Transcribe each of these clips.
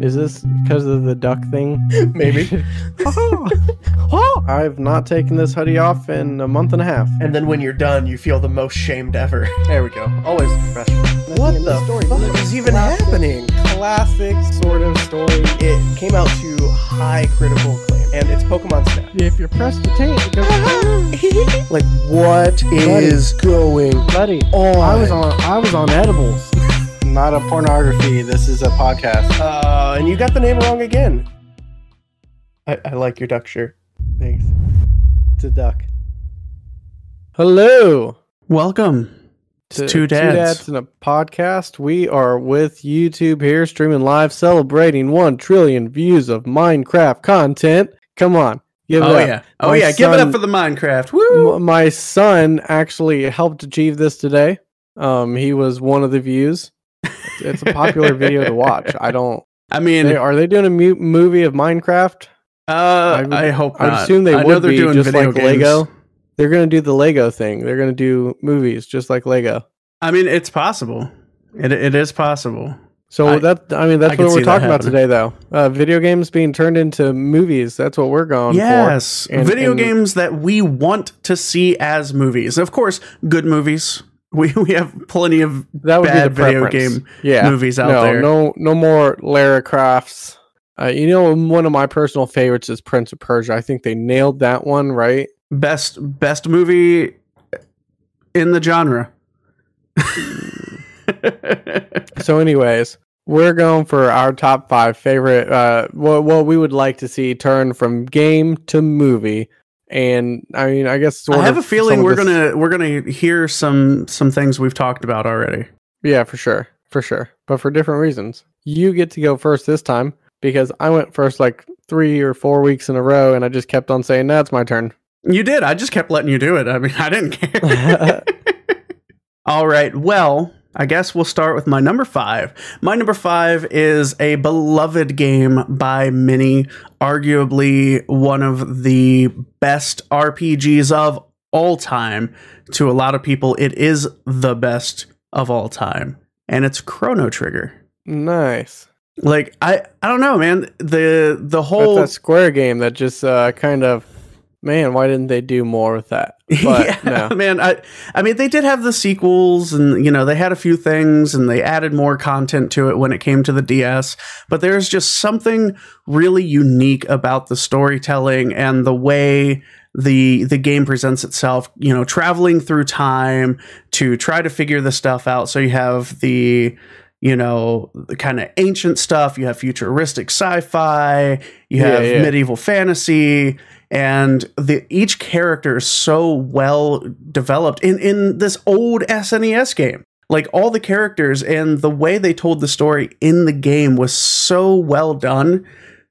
Is this because of the duck thing? Maybe. Oh, oh. I've not taken this hoodie off in a month and a half. and then when you're done, you feel the most shamed ever. There we go. Always professional. What the the story. fuck is even Classic. happening? Classic sort of story. It came out to high critical acclaim, and it's Pokemon Snap. If you press the tank, it goes, like, what is going buddy. on? I was on. I was on edibles. Not a pornography. This is a podcast. Uh, and you got the name wrong again. I, I like your duck shirt. Thanks. It's a duck. Hello. Welcome to Two Dads. Two dads in a podcast. We are with YouTube here, streaming live, celebrating one trillion views of Minecraft content. Come on, give it Oh up. yeah, oh My yeah. Give it up for the Minecraft. Woo! M- my son actually helped achieve this today. Um, he was one of the views. It's, it's a popular video to watch. I don't. I mean, They, are they doing a mu- movie of Minecraft? uh, would- I hope I not. assume they I know would they're be doing just video like games. Lego. They're gonna do the Lego thing. They're gonna do movies just like Lego. I mean, it's possible. It it is possible. So I- that I mean that's I what we're talking about today, though. Uh, video games being turned into movies. That's what we're going for. yes, video and- games that we want to see as movies. Of course, good movies. We we have plenty of. That would bad be the video preference. game yeah. movies out no, there. No, no more Lara Crofts. Uh, you know, one of my personal favorites is Prince of Persia. I think they nailed that one right. Best best movie in the genre. So, anyways, we're going for our top five favorite. Uh, what what we would like to see turn from game to movie. And I mean, I guess I have a feeling we're this- gonna we're gonna hear some some things we've talked about already. Yeah, for sure. For sure. But for different reasons. You get to go first this time because I went first like three or four weeks in a row and I just kept on saying, no, it's my turn. You did. I just kept letting you do it. I mean, I didn't care. All right. Well, I guess we'll start with my number five. My number five is a beloved game by many, arguably one of the best RPGs of all time. To a lot of people, it is the best of all time, and it's Chrono Trigger. nice. Like I, I don't know, man. The the whole that Square game that just uh, kind of, man, why didn't they do more with that? But yeah, no. man. I, I mean, they did have the sequels, and you know, they had a few things, and they added more content to it when it came to the DS. But there's just something really unique about the storytelling and the way the the game presents itself. You know, traveling through time to try to figure the stuff out. So you have the you know the kind of ancient stuff you have futuristic sci-fi you Yeah, have yeah. medieval fantasy and the each character is so well developed in in this old SNES game. Like all the characters and the way they told the story in the game was so well done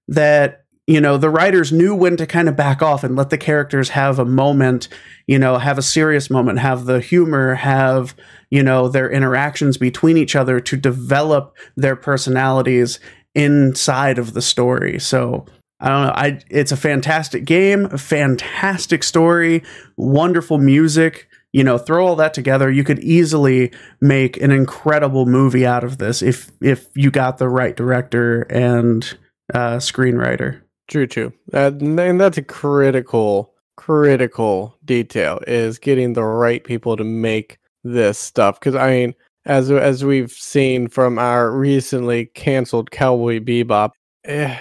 that you know the writers knew when to kind of back off and let the characters have a moment, you know, have a serious moment, have the humor, have you know their interactions between each other to develop their personalities inside of the story. So I don't know. I it's a fantastic game, fantastic story, wonderful music. You know, throw all that together, you could easily make an incredible movie out of this if if you got the right director and uh, screenwriter. True, true. Uh, and that's a critical, critical detail is getting the right people to make this stuff. Because I mean, as as we've seen from our recently canceled Cowboy Bebop, eh,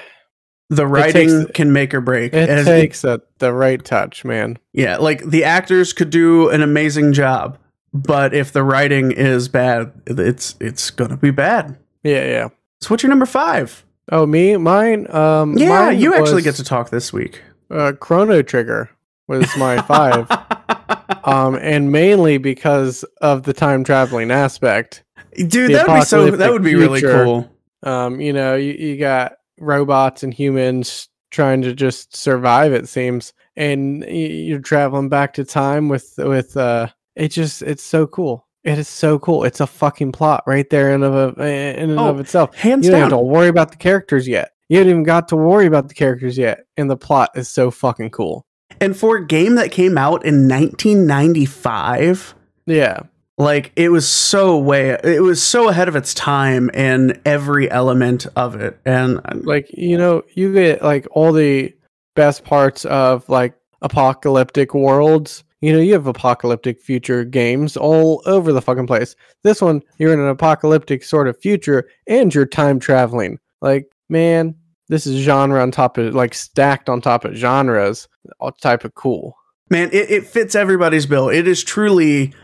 The writing takes- can make or break. it As- takes a, the right touch, man. yeah, like the actors could do an amazing job, but if the writing is bad, it's it's gonna be bad. Yeah, yeah. So what's your number five? Oh, me, mine. Um, Yeah, mine you actually was, get to talk this week. uh, Chrono Trigger was my five. um, and mainly because of the time traveling aspect. Dude, that would be so. That would be really cool. Um, you know, you, you got robots and humans trying to just survive. It seems, and you're traveling back to time with with. uh It just it's so cool. It is so cool. It's a fucking plot right there in of a, in and Oh, of itself. Hands You don't down. have to worry about the characters yet. You haven't even got to worry about the characters yet, and the plot is so fucking cool. And for a game that came out in 1995, Yeah, Like it was so way it was so ahead of its time in every element of it. And uh, like you know, you get like all the best parts of like apocalyptic worlds. You know, you have apocalyptic future games all over the fucking place. This one, you're in an apocalyptic sort of future and you're time traveling. Like, man, this is genre on top of like stacked on top of genres, all type of cool. Man, it, it fits everybody's bill. It is truly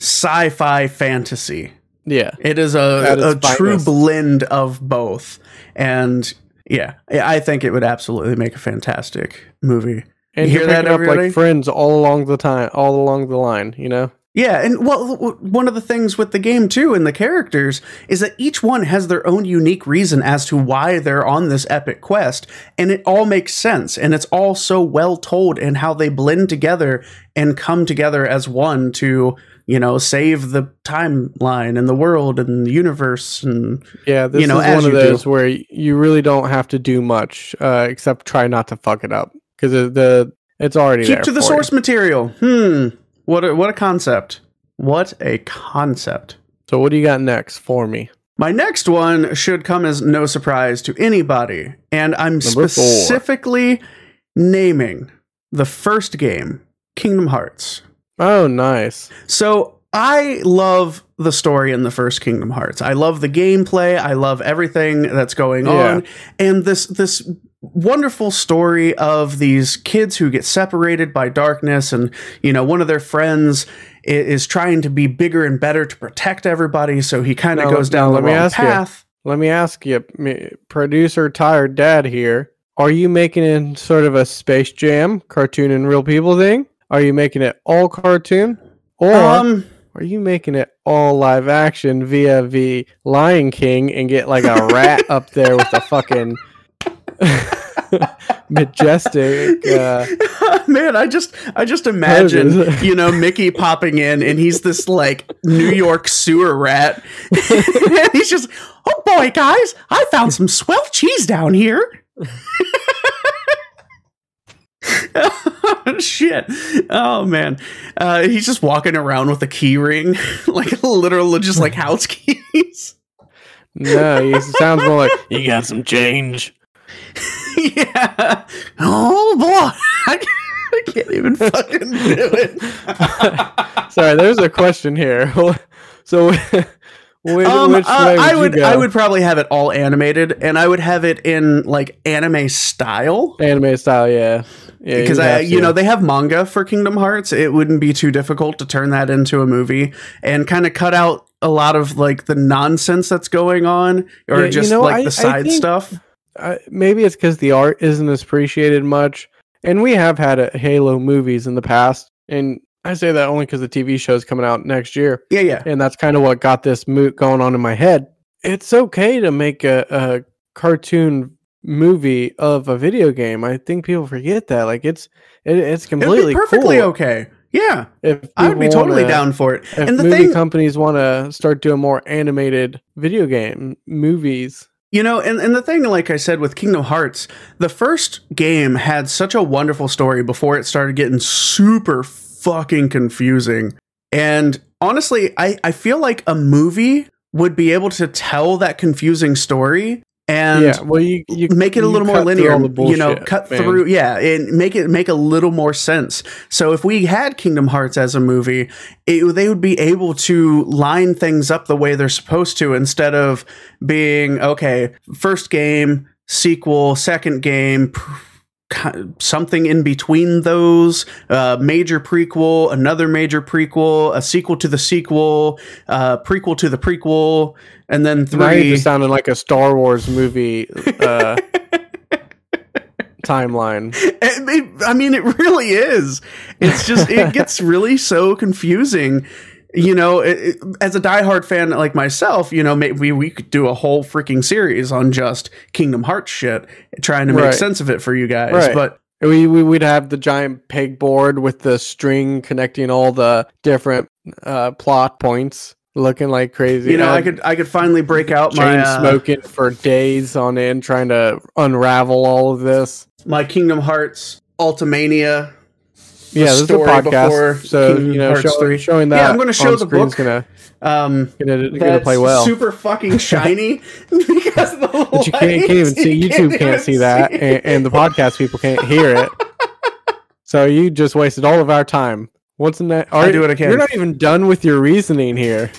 sci-fi fantasy. Yeah. It is a, a true blend of both. And yeah, I think it would absolutely make a fantastic movie. And you hear that up like friends all along the time, all along the line, you know? Yeah, and well, one of the things with the game too, and the characters, is that each one has their own unique reason as to why they're on this epic quest, and it all makes sense, and it's all so well told, and how they blend together and come together as one to you know, save the timeline and the world and the universe and yeah, this you know, is one of those do. where you really don't have to do much uh, except try not to fuck it up because the it's already keep to the source you. material. Hmm, what a, what a concept! What a concept! So what do you got next for me? My next one should come as no surprise to anybody, and I'm Number specifically four. naming the first game, Kingdom Hearts. Oh, nice. So I love the story in the first Kingdom Hearts. I love the gameplay. I love everything that's going yeah. on, and this this wonderful story of these kids who get separated by darkness, and you know one of their friends is trying to be bigger and better to protect everybody. So he kind of goes down the wrong path. You, let me ask you, producer tired dad here. Are you making it sort of a Space Jam cartoon and real people thing? Are you making it all cartoon, or um, are you making it all live action via the Lion King and get like a rat up there with a fucking majestic uh, man i just i just imagine you know mickey popping in and he's this like new york sewer rat. He's just oh boy guys i found some swell cheese down here Shit. Oh man. Uh, he's just walking around with a key ring, like literally just like house keys. No, he sounds more like you got some change. yeah. Oh boy. I can't even fucking do it. Sorry, there's a question here. So which, um, which uh, I would I would probably have it all animated, and I would have it in like anime style. Anime style, yeah, yeah. Because I, you know, they have manga for Kingdom Hearts. It wouldn't be too difficult to turn that into a movie and kind of cut out a lot of like the nonsense that's going on, or yeah, just you know, like I, the side think, stuff. Uh, maybe it's because the art isn't appreciated much, and we have had a Halo movies in the past, and I say that only because the TV show is coming out next year. Yeah, yeah. And that's kind of what got this moot going on in my head. It's okay to make a, a cartoon movie of a video game. I think people forget that. Like it's it, it's completely perfectly cool. okay. Yeah, if I would be totally wanna, down for it. If and the movie thing, companies want to start doing more animated video game movies, you know, and, and the thing, like I said, with Kingdom Hearts, the first game had such a wonderful story before it started getting super fucking confusing. And honestly, I, I feel like a movie would be able to tell that confusing story and yeah, well, you, you make it a little more linear. Bullshit, you know, cut man. through, yeah, and make it make a little more sense. So if we had Kingdom Hearts as a movie, it, they would be able to line things up the way they're supposed to, instead of being okay, first game, sequel, second game, something in between those uh, major prequel another major prequel a sequel to the sequel uh, prequel to the prequel and then three now you just sounded like a star wars movie uh, timeline. I mean it really is. It's just it gets really so confusing you know, it, it, as a diehard fan like myself, you know, maybe we could do a whole freaking series on just Kingdom Hearts shit, trying to make right. sense of it for you guys. Right. But we, we would have the giant pegboard with the string connecting all the different uh, plot points, looking like crazy. You know, I could I could finally break out chain my uh, smoking for days on end, trying to unravel all of this. My Kingdom Hearts Ultimania yeah, this is a podcast, before so Kingdom you know, Hearts show, 3. showing that. Yeah, I'm gonna show the screen's book. Gonna Um, gonna, gonna that's play well. super fucking shiny because of the but you can't, can't even see. YouTube can't see that, and, and the podcast people can't hear it. So you just wasted all of our time. What's in that? I do what I can. You're not even done with your reasoning here.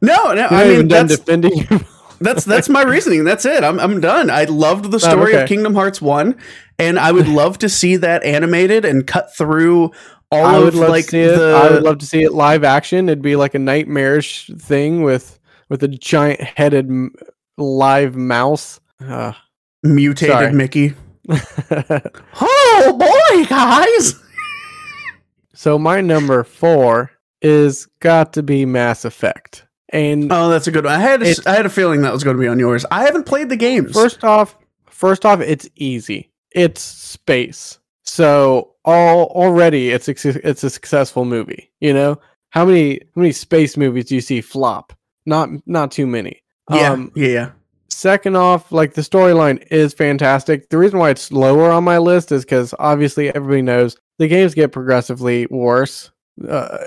No, no, You're I not even mean done that's defending. your- that's that's my reasoning. That's it. I'm I'm done. I loved the story Oh, okay. of Kingdom Hearts one, and I would love to see that animated and cut through all I would of love like to see it. the. I would love to see it live action. It'd be like a nightmarish thing with with a giant headed m- live mouse. Uh, mutated Sorry. Mickey. Oh boy, guys! so my number four is got to be Mass Effect. And Oh, that's a good one. I had a, I had a feeling that was going to be on yours. I haven't played the games. First off, first off, it's easy. It's space. So all already it's a, it's a successful movie. You know how many how many space movies do you see flop? Not not too many. yeah, Um, yeah, second off, like the storyline is fantastic. The reason why it's lower on my list is because obviously everybody knows the games get progressively worse uh,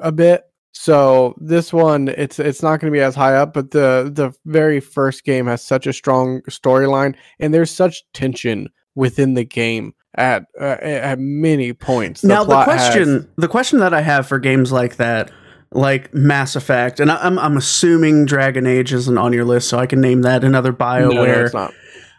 a bit. So this one, it's it's not going to be as high up, but the the very first game has such a strong storyline, and there's such tension within the game at uh, at many points. now the plot has- question, the question that I have for games like that, like Mass Effect, and I- I'm I'm assuming Dragon Age isn't on your list, so I can name that another no, no, Bioware. it's not.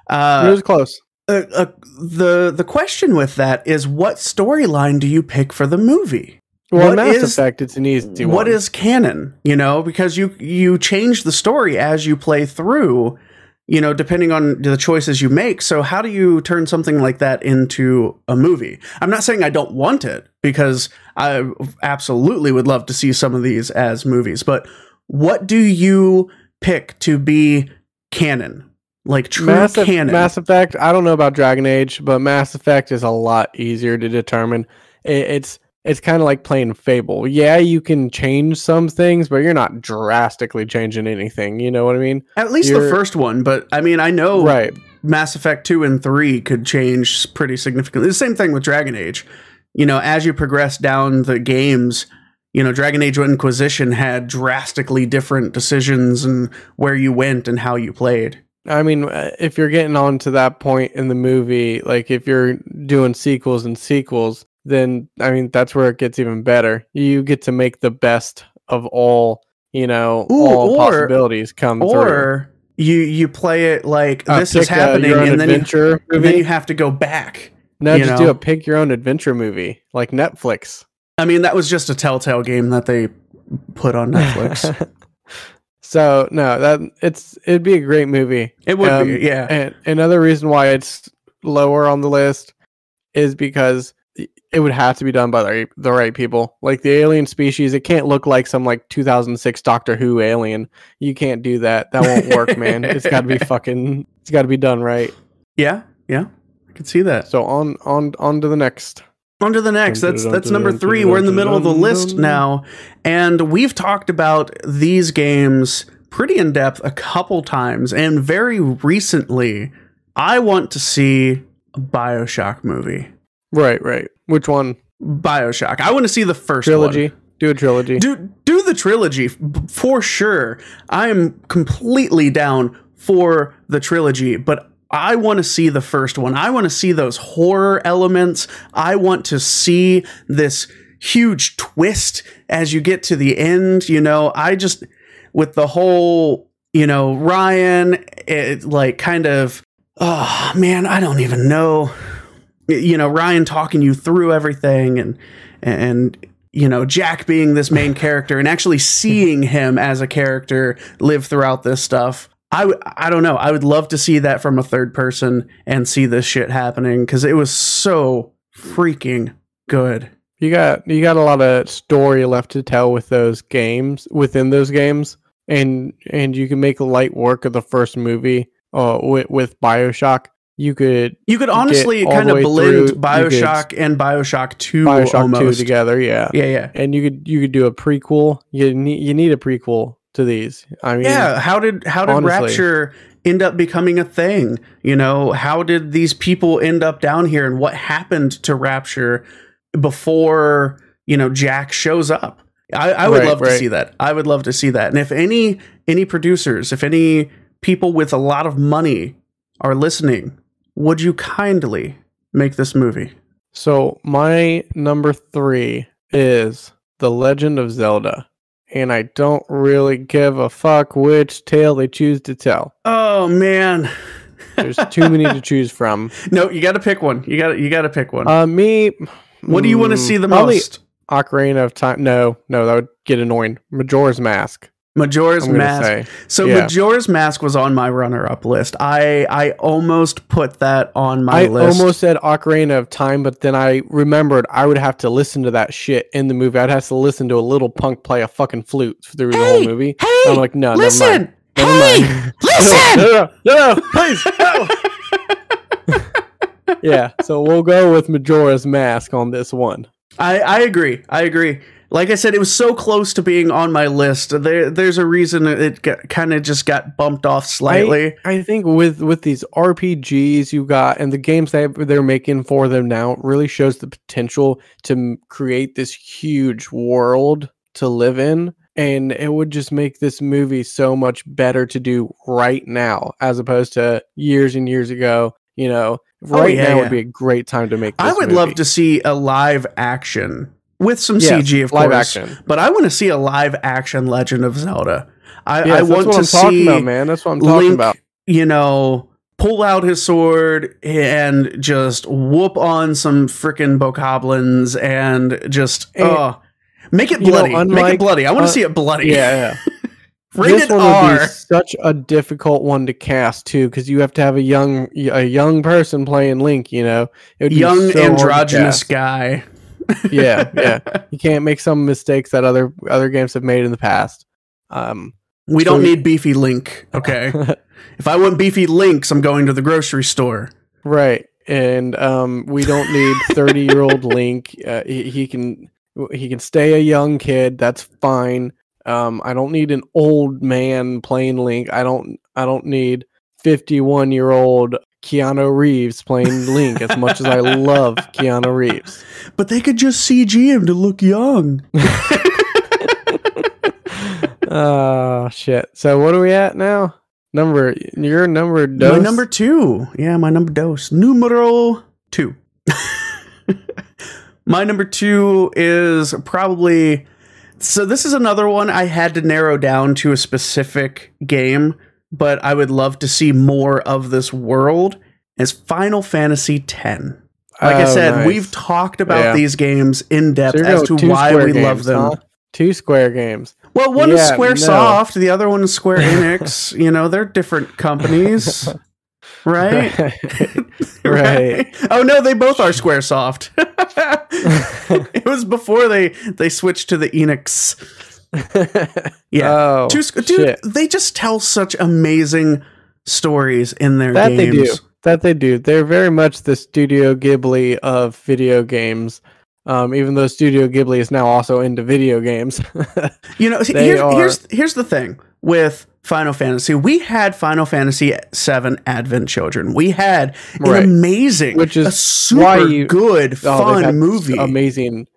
Uh, it was close. uh, uh, the the question with that is, what storyline do you pick for the movie? Well, what Mass is- Effect, it's an easy one. What is canon? You know, because you you change the story as you play through. You know, depending on the choices you make. So, how do you turn something like that into a movie? I'm not saying I don't want it because I absolutely would love to see some of these as movies. But what do you pick to be canon? Like true Mass, canon? Mass Effect. I don't know about Dragon Age, but Mass Effect is a lot easier to determine. It, it's it's kind of like playing Fable. Yeah, you can change some things, but you're not drastically changing anything. You know what I mean? At least the you're- first one, but I mean, I know Right. Mass Effect 2 and 3 could change pretty significantly. The same thing with Dragon Age. You know, as you progress down the games, you know, Dragon Age Inquisition had drastically different decisions and where you went and how you played. I mean, uh, if you're getting on to that point in the movie, like if you're doing sequels and sequels, then I mean that's where it gets even better. You get to make the best of all, you know, Ooh, all or- possibilities come through. Or you you play it like Uh, this is happening and then you, and then you have to go back. No, just do a pick your own adventure movie like Netflix. I mean, that was just a Telltale game that they put on Netflix. so no, that it's it'd be a great movie. it would Um, be, yeah. And another reason why it's lower on the list is because it would have to be done by the right, the right people. Like the alien species, it can't look like some like 2006 Doctor Who alien. You can't do that. That won't work, man. It's got to be fucking. It's got to be done right. yeah, yeah. I can see that. So on on on to the next. On to the next. That's that's number three. We're in the middle of the list now, and we've talked about these games pretty in depth a couple times, and very recently, I want to see a Bioshock movie. Right, right. Which one? Bioshock. I want to see the first Trilogy. one. Do a trilogy. Do do the trilogy for sure. I am completely down for the trilogy, but I want to see the first one. I want to see those horror elements. I want to see this huge twist as you get to the end, you know. I just with the whole, you know, Ryan it like kind of oh man, I don't even know you know Ryan talking you through everything and and you know Jack being this main character and actually seeing him as a character live throughout this stuff. I w- I don't know. I would love to see that from a third person and see this shit happening cuz it was so freaking good. You got you got a lot of story left to tell with those games within those games, and and you can make light work of the first movie. Uh, with with Bioshock, you could You could honestly kind of blend through, you could- BioShock and BioShock 2 Bioshock two together, yeah. Yeah, yeah. And you could you could do a prequel. You need you need a prequel to these. I mean, yeah how did how did honestly. rapture end up becoming a thing you know how did these people end up down here and what happened to rapture before you know Jack shows up. I, I would Right, love to see that. I would love to see that. And if any any producers, if any people with a lot of money are listening, would you kindly make this movie? So my number three is The Legend of Zelda. And I don't really give a fuck which tale they choose to tell. Oh man. There's too many to choose from. No, you got to pick one. You got you got to pick one. Uh, me. what do you want to mm, see the probably most? Ocarina of Time. No, no, that would get annoying. Majora's Mask. Majora's Mask. say. So Yeah. Majora's Mask was on my runner-up list. I I almost put that on my I list. I almost said Ocarina of Time, but then I remembered I would have to listen to that shit in the movie. I'd have to listen to a little punk play a fucking flute through the whole movie. hey, I'm like, no, never mind. listen. Never Hey, mind. listen. No, no, no, no, please, no. yeah, so we'll go with Majora's Mask on this one. I I agree. I agree. Like I said, it was so close to being on my list. There, there's a reason it kind of just got bumped off slightly. I think with with these RPGs you got and the games that they're making for them now really shows the potential to m- create this huge world to live in and it would just make this movie so much better to do right now as opposed to years and years ago, you know. Oh, Right yeah, now yeah. would be a great time to make this I would movie. love to see a live action with some Yes, CG, of course. action. But I want to see a live action Legend of Zelda. I, Yes, I that's want what to I'm talking see about, man. That's what I'm talking Link, about. you know, pull out his sword and just whoop on some freaking bokoblins and just And, oh, make it you know, bloody. make it bloody. I want to uh, see it bloody. Yeah, yeah. Rated this one R. would be such a difficult one to cast too, because you have to have a young a young person playing Link. You know, it would be Young so androgynous guy. Yeah, yeah. You can't make some mistakes that other other games have made in the past. Um, We So- don't need beefy Link. Okay. if I want beefy Links, I'm going to the grocery store. right, and um, we don't need thirty year old Link. Uh, he, he can he can stay a young kid. That's fine. Um, I don't need an old man playing Link. I don't I don't need fifty one year old Keanu Reeves playing Link as much as I love Keanu Reeves. But they could just CG him to look young. Oh shit. So what are we at now? Number your number My number two. Yeah, my number dos. Numero two. my number two is probably. So, this is another one I had to narrow down to a specific game, but I would love to see more of this world. Is Final Fantasy X. Like I Oh, said, nice. we've talked about Yeah. these games in depth So as to why we love them. huh? Two square games. Well, one is Yeah, Square no. Soft, the other one is Square Enix. you know, they're different companies, right? right. Oh no, they both are SquareSoft. it was before they they switched to the Enix. Yeah. Oh, Two, dude, shit. they just tell such amazing stories in their That games. they do. That they do. They're very much the Studio Ghibli of video games. Um, even though Studio Ghibli is now also into video games. You know, here's, are- here's here's the thing with Final Fantasy. We had Final Fantasy VII Advent Children. We had an Right. amazing, Which is a super you- good, Oh, fun movie. Amazing.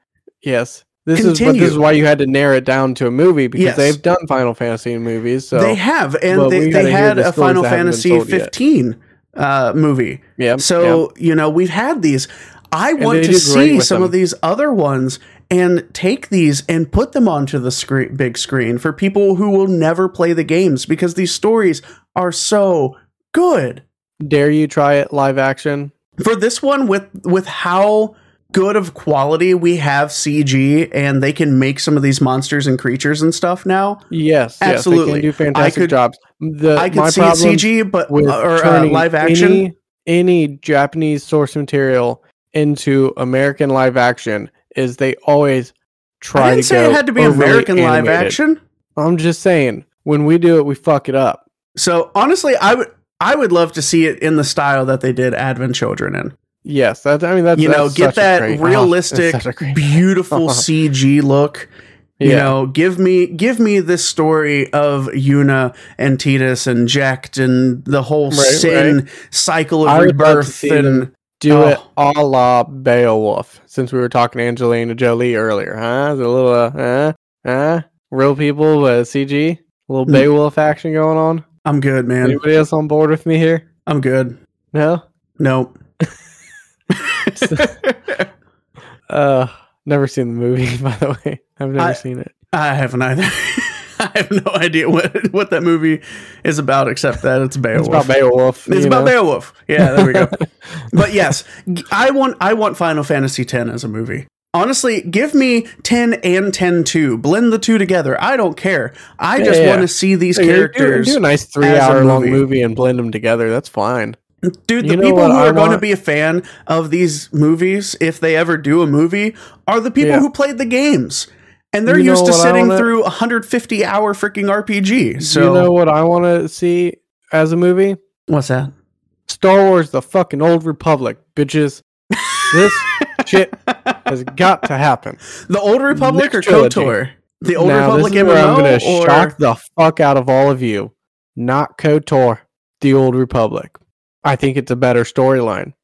Yes. This is but this is why you had to narrow it down to a movie because Yes. they've done Final Fantasy movies. So they have, and they, they had a Final that haven't been Fantasy 15 uh, movie. yeah. So, you know, we've had these. I want to see some them. of these other ones and take these and put them onto the screen, big screen for people who will never play the games because these stories are so good. dare you try it live action? For this one with with how good of quality we have CG and they can make some of these monsters and creatures and stuff now. Yes, Absolutely. Yes, do fantastic could- jobs. The, I could see CG but with or uh, live action. Any, any Japanese source material into American live action is they always try I didn't to say it had to be American live animated. action. I'm just saying when we do it, we fuck it up. So honestly, I would I would love to see it in the style that they did Advent Children in. Yes, that's. I mean, that's you know, that's get that great- oh, realistic, that's such a great- beautiful CG look. You Yeah. know, give me give me this story of Yuna and Tidus and Jecht and the whole Right, sin cycle of I would love to rebirth and Do it Oh. a la Beowulf. Since we were talking to Angelina Jolie earlier, huh? Is a little, uh, uh, uh, real people, with CG, a little Mm. Beowulf action going on. I'm good, man. Anybody else on board with me here? I'm good. No. Nope. Uh, never seen the movie. By the way, I've never I- seen it. I haven't either. I have no idea what what that movie is about, except that it's Beowulf. It's about Beowulf. It's about know? Beowulf. Yeah, there we go. but yes, I want I want Final Fantasy X as a movie. Honestly, give me 10 and 10 2. Blend the two together. I don't care. I just Yeah. want to see these do- characters. Do, a nice three-hour-long movie. movie and blend them together. That's fine. Dude, You the know people who I are going to be a fan of these movies, if they ever do a movie, are the people Yeah. who played the games. And they're You used to sitting wanna- through a 150 hour freaking RPG. So, you know what I want to see as a movie? what's that? Star Wars: The fucking Old Republic, bitches. This shit has got to happen. The Old Republic Next or trilogy. KOTOR? The Old now, Republic this is MMO? where I'm gonna or... shock the fuck out of all of you. Not KOTOR, the Old Republic. I think it's a better storyline.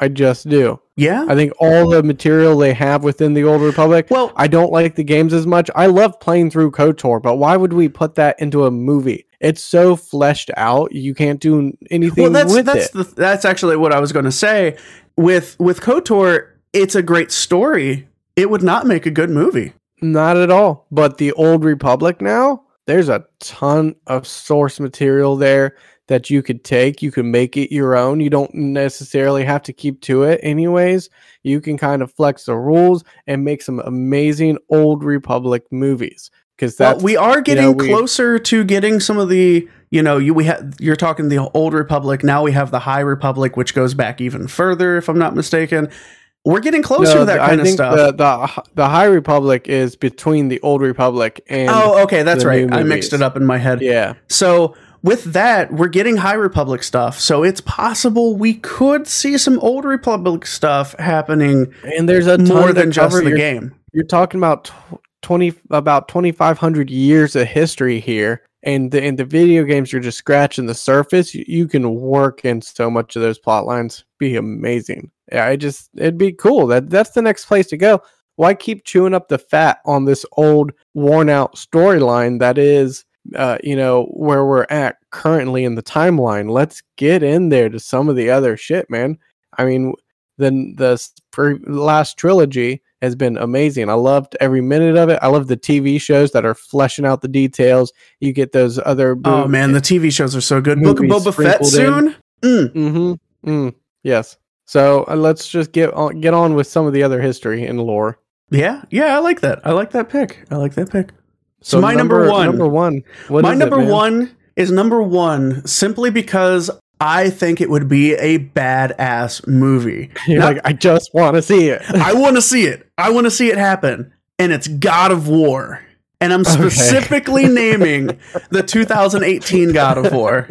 I just do. Yeah? I think all the material they have within the Old Republic. Well, I don't like the games as much. I love playing through KOTOR, but why would we put that into a movie? It's so fleshed out. You can't do anything well that's with that's it. the that's actually what I was going to say with with KOTOR it's a great story it would not make a good movie Not at all. But the Old Republic now, there's a ton of source material there that you could take. You can make it your own. You don't necessarily have to keep to it, anyways. You can kind of flex the rules and make some amazing Old Republic movies. Because well we are getting know, we- closer to getting some of the you know you we have you're talking the old republic now we have the high republic which goes back even further if i'm not mistaken we're getting closer No, to that I kind of think stuff The, the the High Republic is between the Old Republic and oh okay that's right i mixed it up in my head yeah. So with that, we're getting High Republic stuff. So it's possible we could see some Old Republic stuff happening And there's a ton more than just the You're- game. You're talking about tw- twenty about twenty five hundred years of history here, and the in the video games you're just scratching the surface. You, you can work in so much of those plot lines. Be amazing. Yeah, I just it'd be cool. That that's the next place to go. Why keep chewing up the fat on this old, worn out storyline that is, uh, you know, where we're at currently in the timeline? Let's get in there to some of the other shit, man. I mean, then the last trilogy has been amazing. I loved every minute of it. I love the TV shows that are fleshing out the details. You get those other. Oh man, the TV shows are so good. Book of Boba Fett soon. Mm. Mm-hmm. Mm, yes. So uh, let's just get on, get on with some of the other history and lore. Yeah, yeah, I like that. I like that pick. I like that pick. So, my number, one, Number one. My is it, number man? one is number one simply because I think it would be a badass movie. You're Not- like, I just want to see it. I want to see it. I want to see it happen. And it's God of War. And I'm specifically naming the 2018 God of War.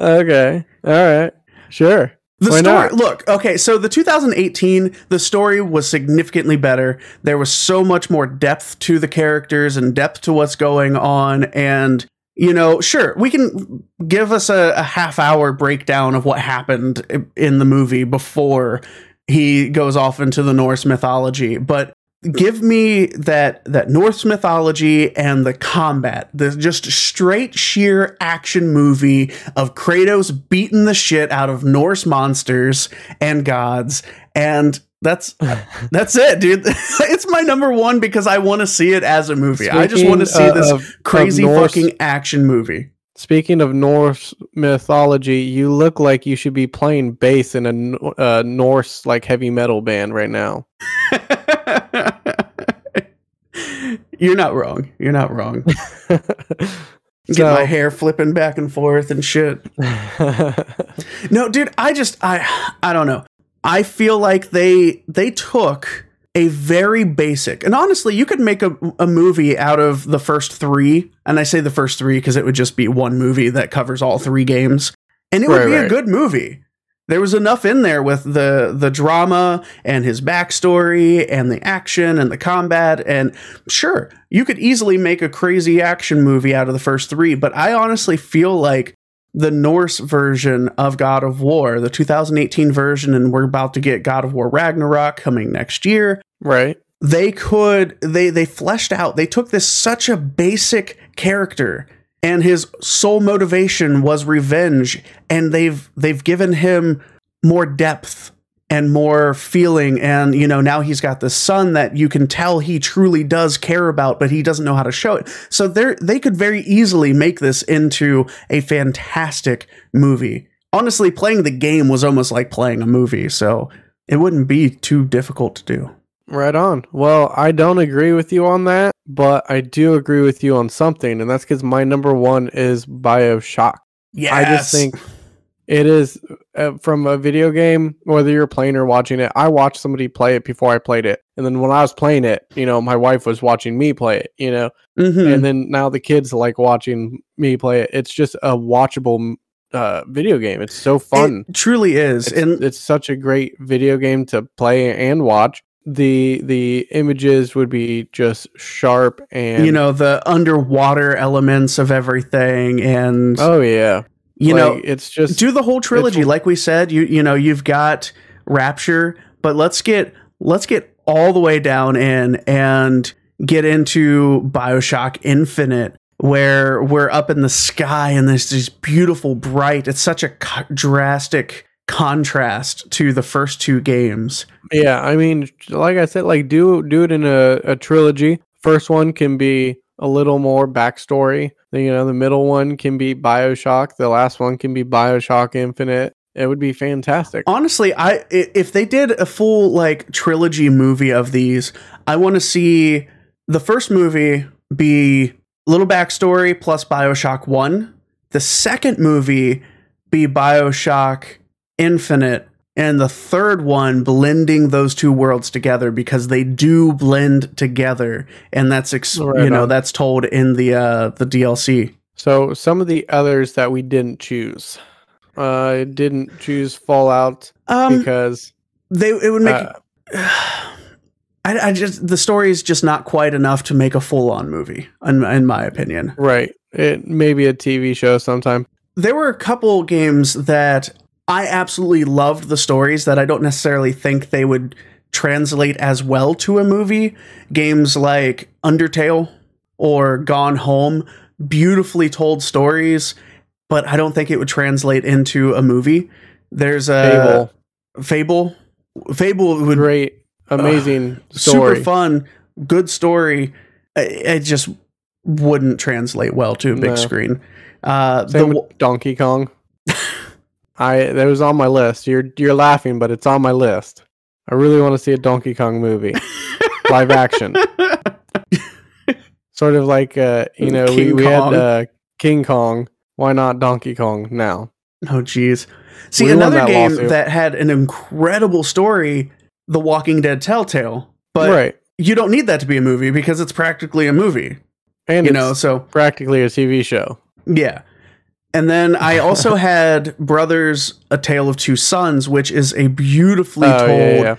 okay. All right. Sure. The Why story, not? look, okay, so the 2018, the story was significantly better. There was so much more depth to the characters and depth to what's going on. And, you know, sure, we can give us a, a half hour breakdown of what happened in the movie before he goes off into the Norse mythology. But give me that that Norse mythology and the combat, the just straight sheer action movie of Kratos beating the shit out of Norse monsters and gods, and that's that's it, dude. it's my number one because I want to see it as a movie. I just want to see this of- of crazy Norse- fucking action movie. Speaking of Norse mythology, you look like you should be playing bass in a uh, Norse like heavy metal band right now. You're not wrong. You're not wrong. Get So- my hair flipping back and forth and shit. No, dude, I just I I don't know. I feel like they they took a very basic and honestly, you could make a, a movie out of the first three, and I say the first three because it would just be one movie that covers all three games, and it would Right, be a good movie. There was enough in there with the the drama and his backstory and the action and the combat and sure, you could easily make a crazy action movie out of the first three, but I honestly feel like the Norse version of God of War, the 2018 version, and we're about to get God of War Ragnarok coming next year. Right. They could they they fleshed out. They took this such a basic character and his sole motivation was revenge and they've they've given him more depth and more feeling and you know now he's got this son that you can tell he truly does care about but he doesn't know how to show it. So they they could very easily make this into a fantastic movie. Honestly playing the game was almost like playing a movie so it wouldn't be too difficult to do Right on. Well, I don't agree with you on that, but I do agree with you on something, and that's because my number one is Bioshock. yeah I just think it is uh, from a video game, whether you're playing or watching it. I watched somebody play it before I played it, and then when I was playing it, you know, my wife was watching me play it, you know, Mhm. and then now the kids like watching me play it. It's just a watchable uh, video game. It's so fun. it truly is It's, and it's such a great video game to play and watch. The the images would be just sharp and you know the underwater elements of everything and oh yeah, you Like, know it's just do the whole trilogy. like we said you you know you've got rapture but let's get let's get all the way down in and get into bioshock infinite where we're up in the sky and there's this beautiful bright it's such a drastic contrast to the first two games yeah. I mean, like I said, like do do it in a, a trilogy. First one can be a little more backstory. Then, You know, the middle one can be Bioshock. The last one can be Bioshock Infinite. It would be fantastic. honestly i if they did a full like trilogy movie of these i want to see the first movie be little backstory plus bioshock 1 the second movie be bioshock infinite and the third one blending those two worlds together because they do blend together and that's ex- Right you know on. that's told in the uh the dlc So some of the others that we didn't choose. Uh, I didn't choose Fallout um because they it would make uh, I, I just the story is just not quite enough to make a full on movie, in, in my opinion. right, it may be a TV show sometime. There were a couple games that I absolutely loved the stories that I don't necessarily think they would translate as well to a movie. Games like Undertale or Gone Home, beautifully told stories, but I don't think it would translate into a movie. There's a Fable, Fable. Fable would great, amazing story. super fun, good story. It, it just wouldn't translate well to a big No. screen. Uh, Same the, Donkey Kong. I that was on my list. You're you're laughing, but it's on my list. I really want to see a Donkey Kong movie, live action. Sort of like uh, you know, we, King we had Kong. uh, King Kong. Why not Donkey Kong now? oh, geez. See, We another that game lawsuit. that had an incredible story, The Walking Dead Telltale, but right, you don't need that to be a movie because it's practically a movie, and you know. So practically a TV show. Yeah. And then I also had Brothers A Tale of Two Sons, which is a beautifully Oh, told yeah,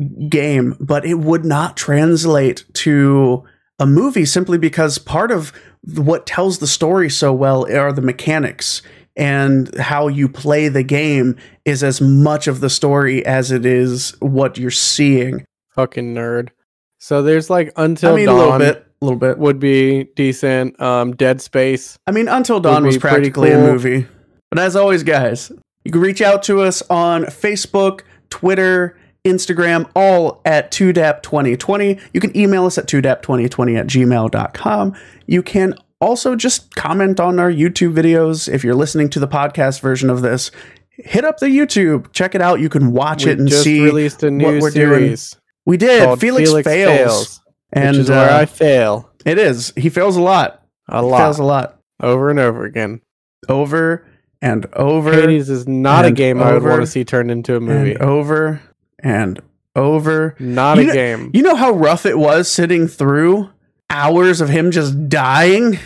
yeah. game, but it would not translate to a movie simply because part of what tells the story so well are the mechanics and how you play the game is as much of the story as it is what you're seeing. Fucking nerd. So there's like Until I mean, Dawn a little bit, a little bit. would be decent. Um, Dead Space. I mean, Until Dawn was practically a movie. But as always, guys, you can reach out to us on Facebook, Twitter, Instagram, all at 2dap2020. You can email us at 2dap2020 at gmail.com. You can also just comment on our YouTube videos. If you're listening to the podcast version of this, hit up the YouTube, check it out. You can watch We it and just see. released a new we're doing. series we did. called Felix, fails. And which is uh, where I fail it is. He fails a lot. a He lot, fails a lot. over and over again. Over and over. Hades is not a and game I would want to see turned into a movie. and over and over. not You a know- game. You know how rough it was sitting through hours of him just dying?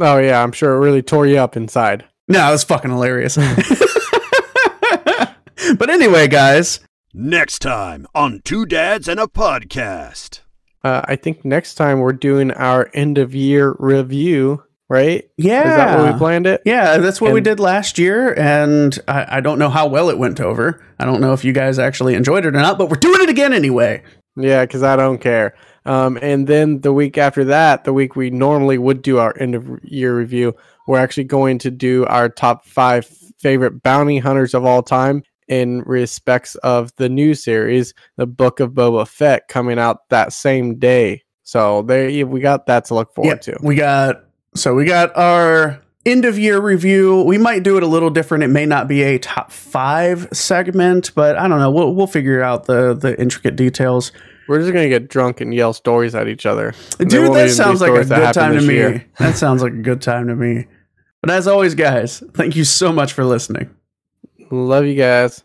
Oh yeah, I'm sure it really tore you up inside. No, it was fucking hilarious. but anyway, guys, Next time on Two Dads and a Podcast. Uh, I think next time we're doing our end of year review. right? Yeah. Is that what we planned it? Yeah, that's what we did last year, and I, I don't know how well it went over. I don't know if you guys actually enjoyed it or not, but we're doing it again anyway. Yeah, because I don't care. Um, and then the week after that, the week we normally would do our end of year review, we're actually going to do our top five favorite bounty hunters of all time in respects of the new series, the Book of Boba Fett, coming out that same day. So there, we got that to look forward to. We got so we got our end of year review. We might do it a little different. It may not be a top five segment, but I don't know. We'll we'll figure out the the intricate details. We're just gonna get drunk and yell stories at each other. Dude, that sounds like a good time to me. year. That sounds like a good time to me. But as always, guys, thank you so much for listening. Love you guys.